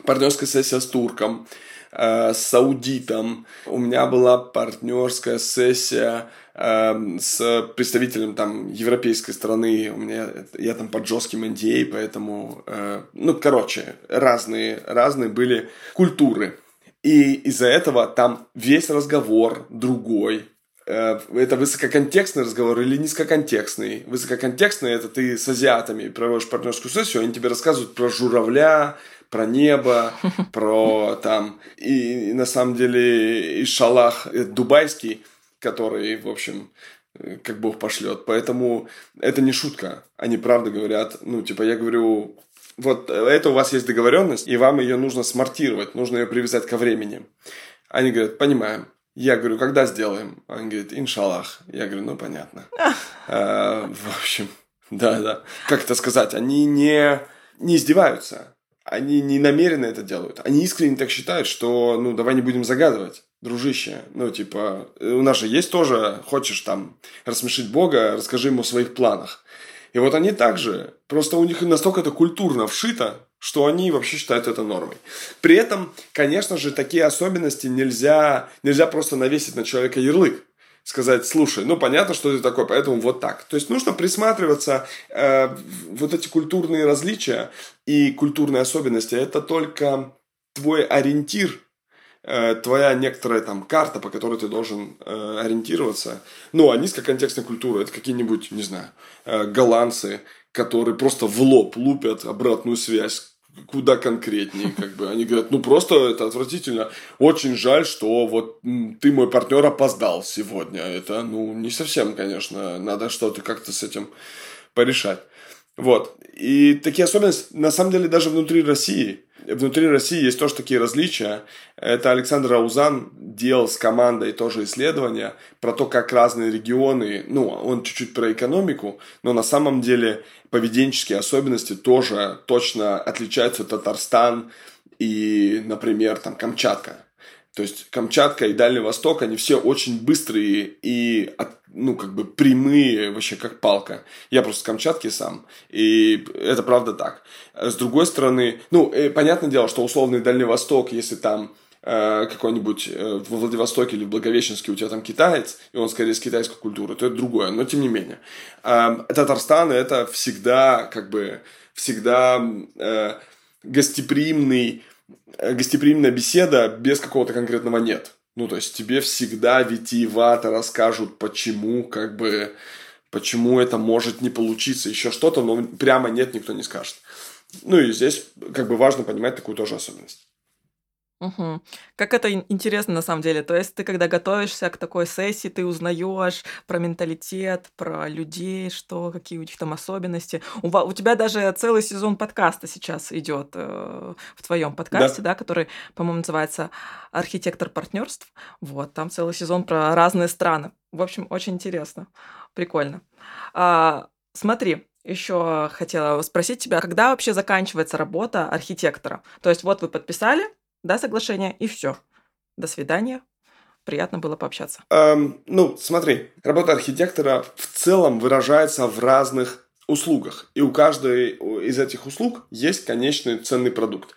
партнерская сессия с турком, э, с саудитом. У меня была партнерская сессия с представителем там европейской страны. У меня я там под жестким NDA, поэтому э, ну короче разные разные были культуры. И из-за этого там весь разговор другой, э, это высококонтекстный разговор или низкоконтекстный. Высококонтекстный это ты с азиатами проводишь партнерскую сессию, они тебе рассказывают про журавля, про небо, про там и, и на самом деле и шалах дубайский который, в общем, э, как Бог пошлет. Поэтому это не шутка. Они правда говорят, ну, типа, я говорю, вот это у вас есть договоренность, и вам ее нужно смартировать, нужно ее привязать ко времени. Они говорят, понимаем. Я говорю, когда сделаем? Он говорит, иншаллах. Я говорю, ну понятно. А, в общем, да, да. Как это сказать? Они не, не издеваются. Они не намеренно это делают. Они искренне так считают, что, ну, давай не будем загадывать дружище, ну, типа, у нас же есть тоже, хочешь там рассмешить Бога, расскажи ему о своих планах. И вот они также, просто у них настолько это культурно вшито, что они вообще считают это нормой. При этом, конечно же, такие особенности нельзя, нельзя просто навесить на человека ярлык сказать, слушай, ну понятно, что ты такой, поэтому вот так. То есть нужно присматриваться, э, вот эти культурные различия и культурные особенности, это только твой ориентир Э, твоя некоторая там карта, по которой ты должен э, ориентироваться. Ну, а низкоконтекстная культура это какие-нибудь, не знаю, э, голландцы, которые просто в лоб лупят обратную связь куда конкретнее, как бы. Они говорят, ну просто это отвратительно. Очень жаль, что вот ты, мой партнер, опоздал сегодня. Это, ну, не совсем, конечно, надо что-то как-то с этим порешать. Вот. И такие особенности, на самом деле, даже внутри России внутри России есть тоже такие различия. Это Александр Аузан делал с командой тоже исследования про то, как разные регионы, ну, он чуть-чуть про экономику, но на самом деле поведенческие особенности тоже точно отличаются Татарстан и, например, там Камчатка. То есть Камчатка и Дальний Восток, они все очень быстрые и, ну, как бы прямые, вообще как палка. Я просто с Камчатки сам, и это правда так. С другой стороны, ну, э, понятное дело, что условный Дальний Восток, если там э, какой-нибудь э, во Владивостоке или в Благовещенске у тебя там китаец, и он скорее с китайской культуры, то это другое, но тем не менее. Э, Татарстан это всегда, как бы, всегда гостеприимный гостеприимная беседа без какого-то конкретного нет. Ну, то есть тебе всегда витиевато расскажут, почему, как бы, почему это может не получиться, еще что-то, но прямо нет, никто не скажет. Ну и здесь как бы важно понимать такую тоже особенность. Угу. Как это интересно на самом деле. То есть ты, когда готовишься к такой сессии, ты узнаешь про менталитет, про людей, что, какие у них там особенности. У, у тебя даже целый сезон подкаста сейчас идет э, в твоем подкасте, да. да, который, по-моему, называется «Архитектор партнерств». Вот, там целый сезон про разные страны. В общем, очень интересно. Прикольно. А, смотри, еще хотела спросить тебя, когда вообще заканчивается работа архитектора? То есть вот вы подписали, да, соглашение, и все. До свидания. Приятно было пообщаться. Эм, ну, смотри, работа архитектора в целом выражается в разных услугах. И у каждой из этих услуг есть конечный ценный продукт.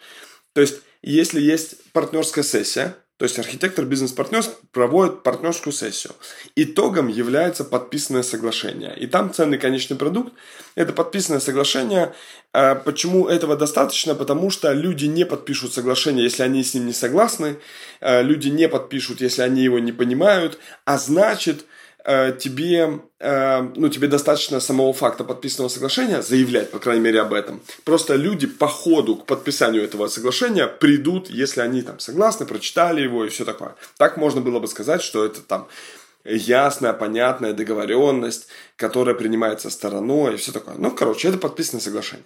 То есть, если есть партнерская сессия, то есть архитектор бизнес-партнер проводит партнерскую сессию. Итогом является подписанное соглашение. И там ценный конечный продукт – это подписанное соглашение. А почему этого достаточно? Потому что люди не подпишут соглашение, если они с ним не согласны. А люди не подпишут, если они его не понимают. А значит, Э, тебе, э, ну, тебе достаточно самого факта подписанного соглашения заявлять, по крайней мере, об этом. Просто люди по ходу к подписанию этого соглашения придут, если они там согласны, прочитали его и все такое. Так можно было бы сказать, что это там ясная, понятная договоренность, которая принимается стороной и все такое. Ну, короче, это подписанное соглашение.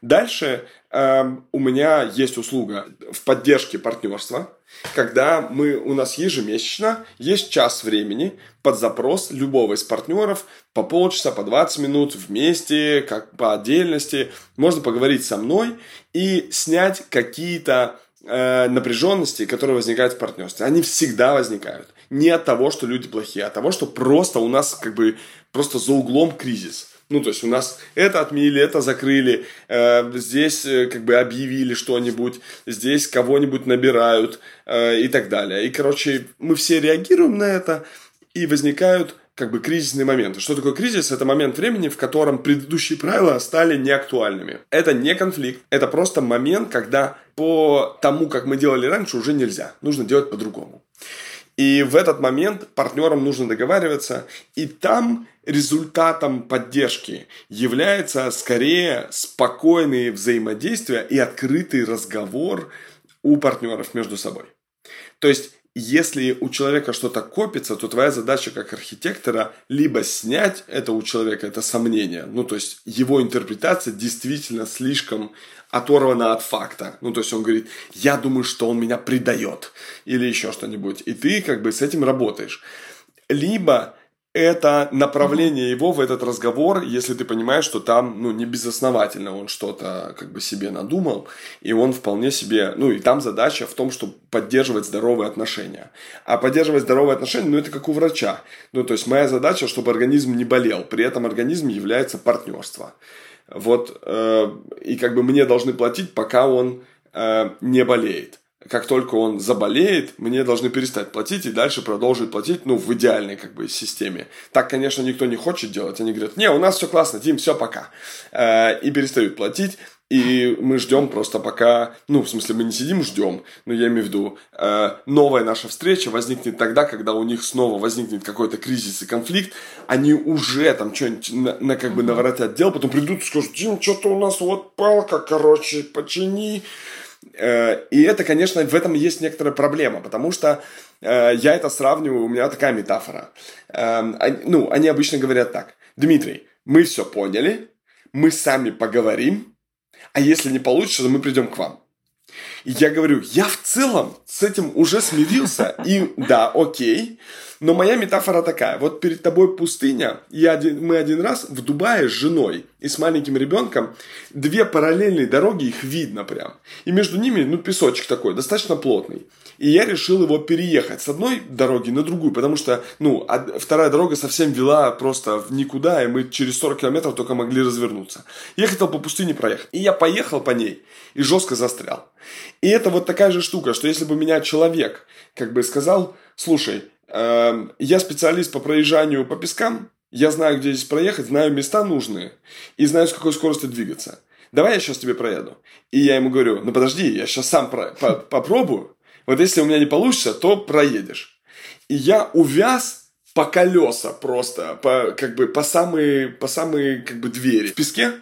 Дальше э, у меня есть услуга в поддержке партнерства, когда мы, у нас ежемесячно есть час времени под запрос любого из партнеров по полчаса, по 20 минут вместе, как по отдельности. Можно поговорить со мной и снять какие-то э, напряженности, которые возникают в партнерстве. Они всегда возникают. Не от того, что люди плохие, а от того, что просто у нас как бы просто за углом кризис. Ну, то есть у нас это отменили, это закрыли, э, здесь э, как бы объявили что-нибудь, здесь кого-нибудь набирают э, и так далее. И, короче, мы все реагируем на это, и возникают как бы кризисные моменты. Что такое кризис? Это момент времени, в котором предыдущие правила стали неактуальными. Это не конфликт, это просто момент, когда по тому, как мы делали раньше, уже нельзя. Нужно делать по-другому. И в этот момент партнерам нужно договариваться, и там результатом поддержки является скорее спокойные взаимодействия и открытый разговор у партнеров между собой. То есть если у человека что-то копится, то твоя задача как архитектора либо снять это у человека, это сомнение, ну, то есть его интерпретация действительно слишком оторвана от факта. Ну, то есть он говорит, я думаю, что он меня предает или еще что-нибудь. И ты как бы с этим работаешь. Либо это направление его в этот разговор, если ты понимаешь, что там, ну, не безосновательно он что-то как бы себе надумал, и он вполне себе, ну, и там задача в том, чтобы поддерживать здоровые отношения. А поддерживать здоровые отношения, ну, это как у врача. Ну, то есть моя задача, чтобы организм не болел, при этом организм является партнерство. Вот, э, и как бы мне должны платить, пока он э, не болеет как только он заболеет, мне должны перестать платить и дальше продолжить платить, ну, в идеальной как бы системе. Так, конечно, никто не хочет делать. Они говорят, не, у нас все классно, Тим, все, пока. Э, и перестают платить. И мы ждем просто пока, ну, в смысле, мы не сидим, ждем, но я имею в виду, э, новая наша встреча возникнет тогда, когда у них снова возникнет какой-то кризис и конфликт, они уже там что-нибудь на, на, как бы наворотят дел, потом придут и скажут, Тим, что-то у нас вот палка, короче, почини, и это, конечно, в этом есть некоторая проблема, потому что э, я это сравниваю, у меня такая метафора. Эм, ну, они обычно говорят так. Дмитрий, мы все поняли, мы сами поговорим, а если не получится, то мы придем к вам. И я говорю, я в целом с этим уже смирился, и да, окей, но моя метафора такая. Вот перед тобой пустыня. Я один, мы один раз в Дубае с женой и с маленьким ребенком. Две параллельные дороги, их видно прям. И между ними, ну, песочек такой, достаточно плотный. И я решил его переехать с одной дороги на другую, потому что, ну, вторая дорога совсем вела просто в никуда, и мы через 40 километров только могли развернуться. Я хотел по пустыне проехать. И я поехал по ней и жестко застрял. И это вот такая же штука, что если бы меня человек как бы сказал, слушай, Эм, я специалист по проезжанию по пескам, я знаю, где здесь проехать, знаю места нужные и знаю, с какой скоростью двигаться. Давай я сейчас тебе проеду. И я ему говорю, ну подожди, я сейчас сам про- по- попробую. Вот если у меня не получится, то проедешь. И я увяз по колеса просто, по, как бы по самые, по самые как бы двери в песке.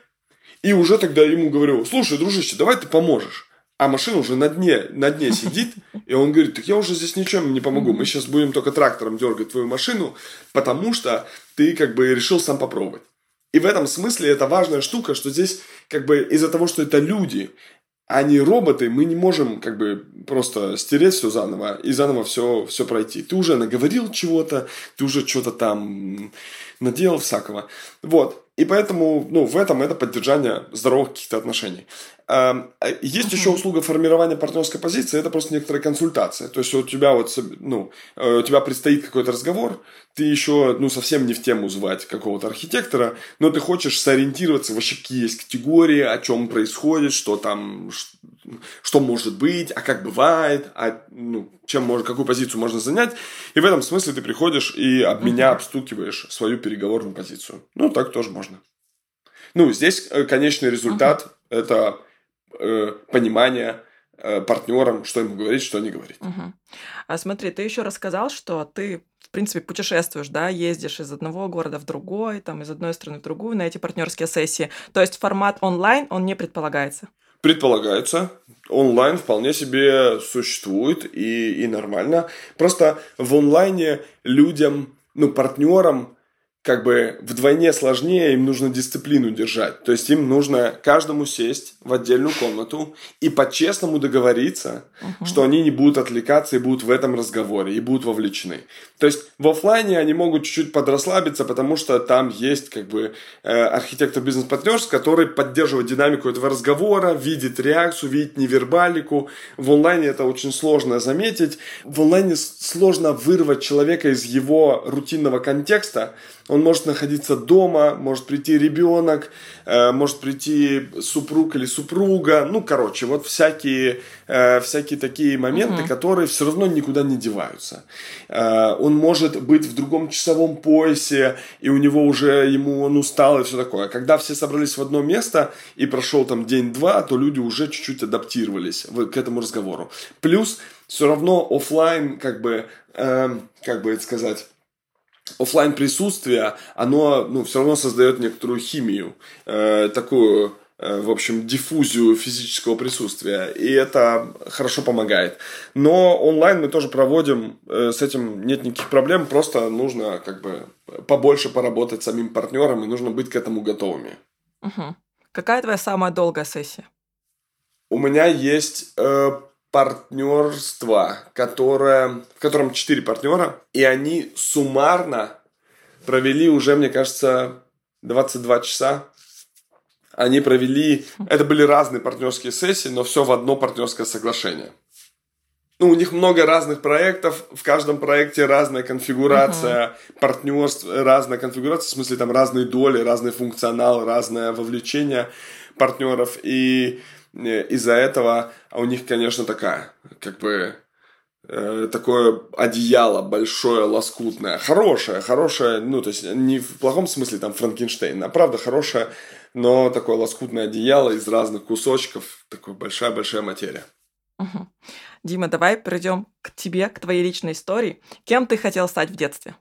И уже тогда ему говорю, слушай, дружище, давай ты поможешь а машина уже на дне, на дне сидит, и он говорит, так я уже здесь ничем не помогу, мы сейчас будем только трактором дергать твою машину, потому что ты как бы решил сам попробовать. И в этом смысле это важная штука, что здесь как бы из-за того, что это люди, а не роботы, мы не можем как бы просто стереть все заново и заново все, все пройти. Ты уже наговорил чего-то, ты уже что-то там наделал всякого. Вот. И поэтому, ну, в этом это поддержание здоровых каких-то отношений. Эм, а есть еще услуга формирования партнерской позиции, это просто некоторая консультация. То есть у тебя вот, ну, э, у тебя предстоит какой-то разговор, ты еще, ну, совсем не в тему звать какого-то архитектора, но ты хочешь сориентироваться, вообще какие есть категории, о чем происходит, что там, что может быть, а как бывает, а, ну, чем можно, какую позицию можно занять. И в этом смысле ты приходишь и об меня обстукиваешь свою переговорную позицию. Ну, так тоже можно. Ну, здесь э, конечный результат uh-huh. это э, понимание э, партнерам, что ему говорить, что не говорить. Угу. А смотри, ты еще рассказал, что ты, в принципе, путешествуешь, да, ездишь из одного города в другой, там, из одной страны в другую на эти партнерские сессии. То есть формат онлайн, он не предполагается? Предполагается. Онлайн вполне себе существует и, и нормально. Просто в онлайне людям, ну, партнерам как бы вдвойне сложнее, им нужно дисциплину держать. То есть им нужно каждому сесть в отдельную комнату и по-честному договориться, uh-huh. что они не будут отвлекаться и будут в этом разговоре, и будут вовлечены. То есть в офлайне они могут чуть-чуть подрасслабиться, потому что там есть как бы э, архитектор бизнес-партнерс, который поддерживает динамику этого разговора, видит реакцию, видит невербалику. В онлайне это очень сложно заметить. В онлайне сложно вырвать человека из его рутинного контекста, он может находиться дома, может прийти ребенок, э, может прийти супруг или супруга. Ну, короче, вот всякие, э, всякие такие моменты, угу. которые все равно никуда не деваются. Э, он может быть в другом часовом поясе, и у него уже ему он устал и все такое. Когда все собрались в одно место и прошел там день-два, то люди уже чуть-чуть адаптировались к этому разговору. Плюс все равно офлайн, как бы, э, как бы это сказать, офлайн присутствие, оно ну, все равно создает некоторую химию, э, такую э, в общем, диффузию физического присутствия, и это хорошо помогает. Но онлайн мы тоже проводим, э, с этим нет никаких проблем, просто нужно как бы побольше поработать с самим партнером, и нужно быть к этому готовыми. Угу. Какая твоя самая долгая сессия? У меня есть э, партнерство, которое, в котором четыре партнера, и они суммарно провели уже, мне кажется, 22 часа. Они провели... Это были разные партнерские сессии, но все в одно партнерское соглашение. Ну, у них много разных проектов, в каждом проекте разная конфигурация uh-huh. партнерств, разная конфигурация, в смысле там разные доли, разный функционал, разное вовлечение партнеров. И из-за этого у них, конечно, такая, как бы, э, такое одеяло большое, лоскутное, хорошее, хорошее, ну, то есть не в плохом смысле там Франкенштейн, а правда хорошее, но такое лоскутное одеяло из разных кусочков, такая большая-большая материя. Дима, давай перейдем к тебе, к твоей личной истории. Кем ты хотел стать в детстве?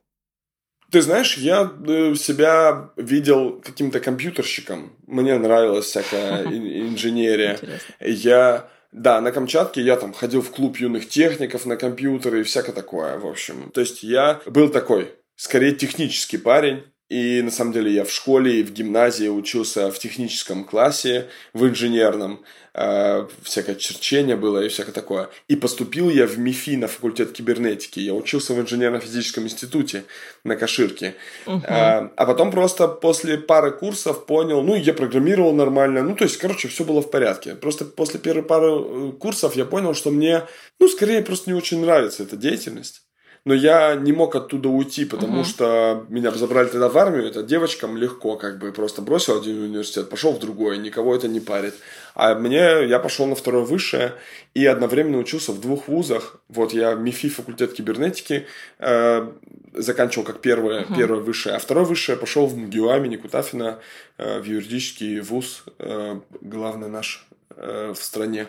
Ты знаешь, я э, себя видел каким-то компьютерщиком. Мне нравилась всякая инженерия. Я, да, на Камчатке я там ходил в клуб юных техников на компьютеры и всякое такое, в общем. То есть я был такой, скорее технический парень. И на самом деле я в школе и в гимназии учился в техническом классе, в инженерном. Э, всякое черчение было и всякое такое. И поступил я в МИФИ на факультет кибернетики. Я учился в инженерно-физическом институте на Каширке. Uh-huh. Э, а потом просто после пары курсов понял, ну, я программировал нормально. Ну, то есть, короче, все было в порядке. Просто после первой пары э, курсов я понял, что мне, ну, скорее просто не очень нравится эта деятельность но я не мог оттуда уйти, потому угу. что меня забрали тогда в армию, это девочкам легко, как бы просто бросил один университет, пошел в другой, никого это не парит. А мне, я пошел на второе высшее и одновременно учился в двух вузах. Вот я МИФИ, факультет кибернетики, э, заканчивал как первое, угу. первое высшее, а второе высшее пошел в МГУ имени Кутафина, э, в юридический вуз, э, главный наш э, в стране.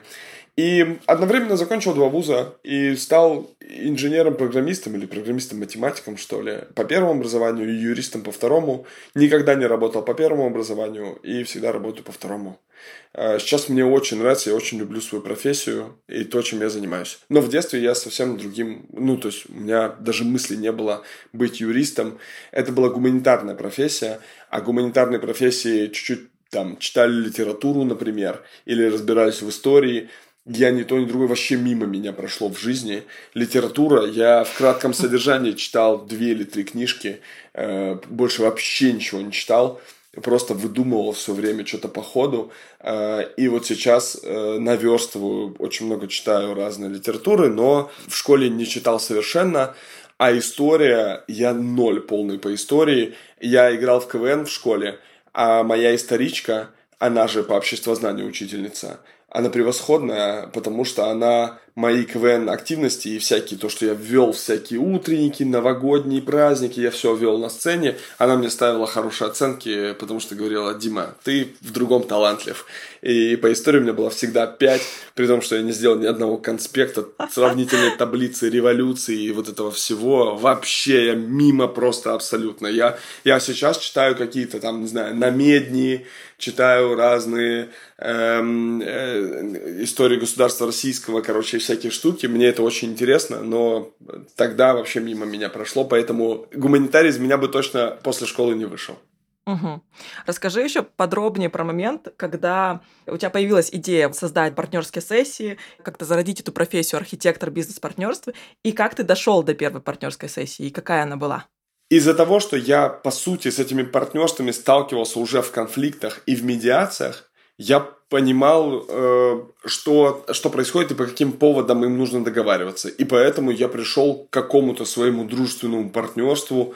И одновременно закончил два вуза и стал инженером-программистом или программистом-математиком, что ли, по первому образованию и юристом по второму. Никогда не работал по первому образованию и всегда работаю по второму. А, сейчас мне очень нравится, я очень люблю свою профессию и то, чем я занимаюсь. Но в детстве я совсем другим, ну, то есть у меня даже мысли не было быть юристом. Это была гуманитарная профессия, а гуманитарные профессии чуть-чуть там читали литературу, например, или разбирались в истории – я ни то, ни другое вообще мимо меня прошло в жизни. Литература, я в кратком содержании читал две или три книжки, э, больше вообще ничего не читал, просто выдумывал все время что-то по ходу. Э, и вот сейчас э, наверстываю, очень много читаю разной литературы, но в школе не читал совершенно. А история, я ноль полный по истории. Я играл в КВН в школе, а моя историчка, она же по обществознанию учительница – она превосходная, потому что она мои КВН-активности и всякие, то, что я ввел, всякие утренники, новогодние праздники, я все ввел на сцене, она мне ставила хорошие оценки, потому что говорила, Дима, ты в другом талантлив. И по истории у меня было всегда 5, при том, что я не сделал ни одного конспекта, сравнительной таблицы революции и вот этого всего. Вообще я мимо просто абсолютно. Я, я сейчас читаю какие-то там, не знаю, намедни, читаю разные эм, э, истории государства российского, короче, всякие штуки. Мне это очень интересно, но тогда вообще мимо меня прошло, поэтому гуманитарий из меня бы точно после школы не вышел. Угу. Расскажи еще подробнее про момент, когда у тебя появилась идея создать партнерские сессии, как-то зародить эту профессию архитектор бизнес-партнерства, и как ты дошел до первой партнерской сессии, и какая она была? Из-за того, что я, по сути, с этими партнерствами сталкивался уже в конфликтах и в медиациях, я понимал, э, что, что происходит и по каким поводам им нужно договариваться. И поэтому я пришел к какому-то своему дружественному партнерству,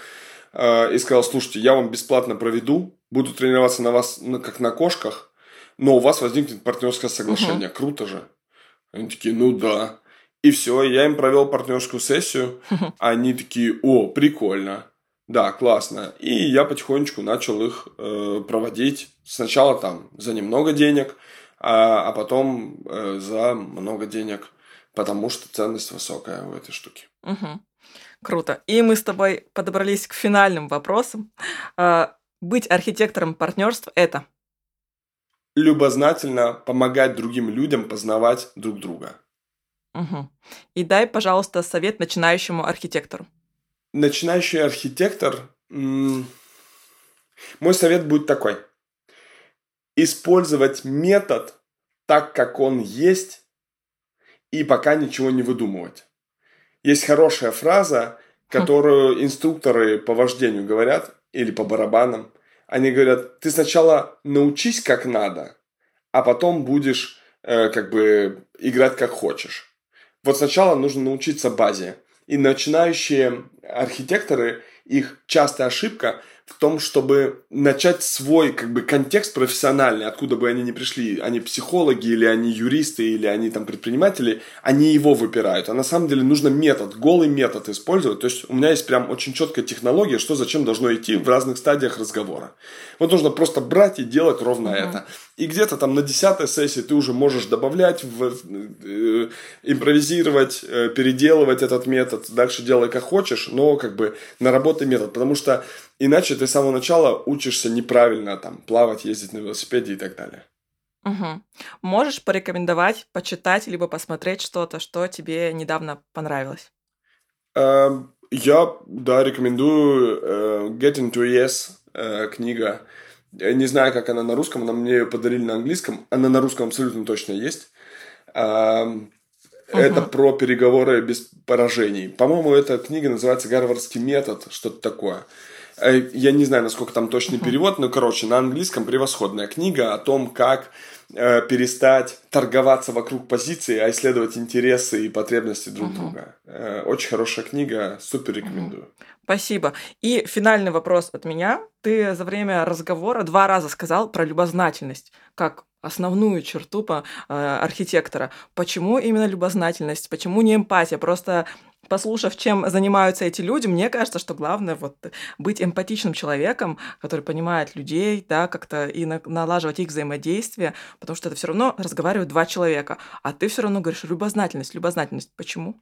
э, и сказал, слушайте, я вам бесплатно проведу, буду тренироваться на вас ну, как на кошках, но у вас возникнет партнерское соглашение. Угу. Круто же. Они такие, ну да. И все, я им провел партнерскую сессию. Они такие, о, прикольно. Да, классно. И я потихонечку начал их э, проводить. Сначала там за немного денег, а, а потом э, за много денег, потому что ценность высокая у этой штуки. Угу. Круто. И мы с тобой подобрались к финальным вопросам. Э, быть архитектором партнерств это? любознательно помогать другим людям познавать друг друга. Угу. И дай, пожалуйста, совет начинающему архитектору. Начинающий архитектор... Мой совет будет такой. Использовать метод так, как он есть, и пока ничего не выдумывать. Есть хорошая фраза, которую инструкторы по вождению говорят, или по барабанам. Они говорят, ты сначала научись как надо, а потом будешь э, как бы играть как хочешь. Вот сначала нужно научиться базе. И начинающие архитекторы, их частая ошибка – в том, чтобы начать свой как бы контекст профессиональный, откуда бы они ни пришли, они психологи или они юристы или они там предприниматели, они его выпирают. А на самом деле нужно метод, голый метод использовать. То есть у меня есть прям очень четкая технология, что зачем должно идти в разных стадиях разговора. Вот нужно просто брать и делать ровно uh-huh. это. И где-то там на десятой сессии ты уже можешь добавлять, в, э, импровизировать, э, переделывать этот метод. Дальше делай как хочешь, но как бы наработай метод. Потому что Иначе ты с самого начала учишься неправильно там плавать, ездить на велосипеде и так далее. Угу. Можешь порекомендовать, почитать, либо посмотреть что-то, что тебе недавно понравилось? Uh, я, да, рекомендую uh, Get into Yes uh, книга. Я не знаю, как она на русском, она мне ее подарили на английском. Она на русском абсолютно точно есть. Это про переговоры без поражений. По-моему, эта книга называется «Гарвардский метод», что-то такое. Э, я не знаю, насколько там точный перевод, но, короче, на английском превосходная книга о том, как э, перестать торговаться вокруг позиции, а исследовать интересы и потребности друг угу. друга. Э, очень хорошая книга, супер рекомендую. Спасибо. И финальный вопрос от меня. Ты за время разговора два раза сказал про любознательность, как основную черту по, э, архитектора. Почему именно любознательность? Почему не эмпатия? Просто послушав, чем занимаются эти люди, мне кажется, что главное вот быть эмпатичным человеком, который понимает людей, да, как-то и на, налаживать их взаимодействие, потому что это все равно разговаривают два человека, а ты все равно говоришь любознательность, любознательность. Почему?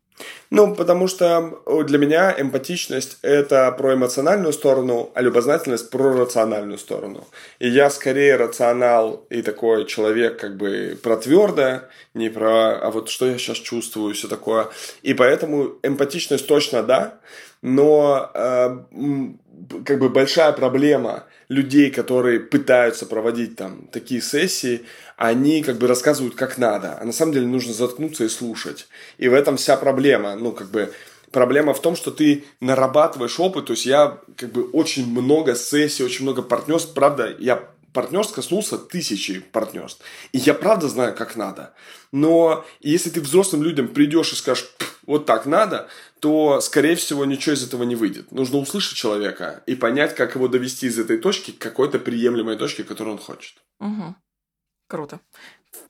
Ну, потому что для меня эмпатичность – это про эмоциональную сторону, а любознательность – про рациональную сторону. И я скорее рационал и такой человек как бы про твердое, не про «а вот что я сейчас чувствую», все такое. И поэтому эмпатичность точно да, но э, как бы большая проблема людей, которые пытаются проводить там такие сессии, они как бы рассказывают как надо, а на самом деле нужно заткнуться и слушать. И в этом вся проблема, ну как бы проблема в том, что ты нарабатываешь опыт, то есть я как бы очень много сессий, очень много партнерств, правда, я партнерств коснулся тысячи партнерств. И я правда знаю, как надо. Но если ты взрослым людям придешь и скажешь, вот так надо, то, скорее всего, ничего из этого не выйдет. Нужно услышать человека и понять, как его довести из этой точки к какой-то приемлемой точке, которую он хочет. Угу. Круто.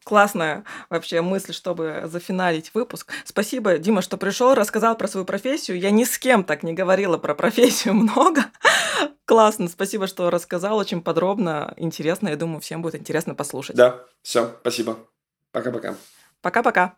Классная вообще мысль, чтобы зафиналить выпуск. Спасибо, Дима, что пришел, рассказал про свою профессию. Я ни с кем так не говорила про профессию много. Классно, спасибо, что рассказал очень подробно, интересно. Я думаю, всем будет интересно послушать. Да, все, спасибо. Пока-пока. Пока-пока.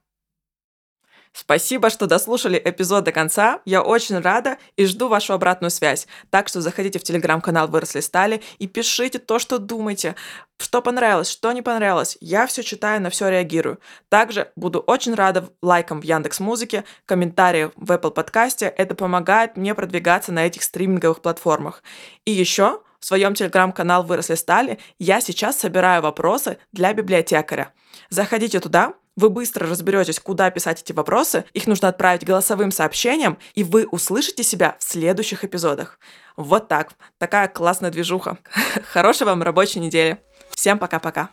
Спасибо, что дослушали эпизод до конца. Я очень рада и жду вашу обратную связь. Так что заходите в телеграм-канал «Выросли стали» и пишите то, что думаете. Что понравилось, что не понравилось. Я все читаю, на все реагирую. Также буду очень рада лайкам в Яндекс Музыке, комментариям в Apple подкасте. Это помогает мне продвигаться на этих стриминговых платформах. И еще в своем телеграм-канал «Выросли стали» я сейчас собираю вопросы для библиотекаря. Заходите туда, вы быстро разберетесь, куда писать эти вопросы, их нужно отправить голосовым сообщением, и вы услышите себя в следующих эпизодах. Вот так. Такая классная движуха. Хорошей вам рабочей недели. Всем пока-пока.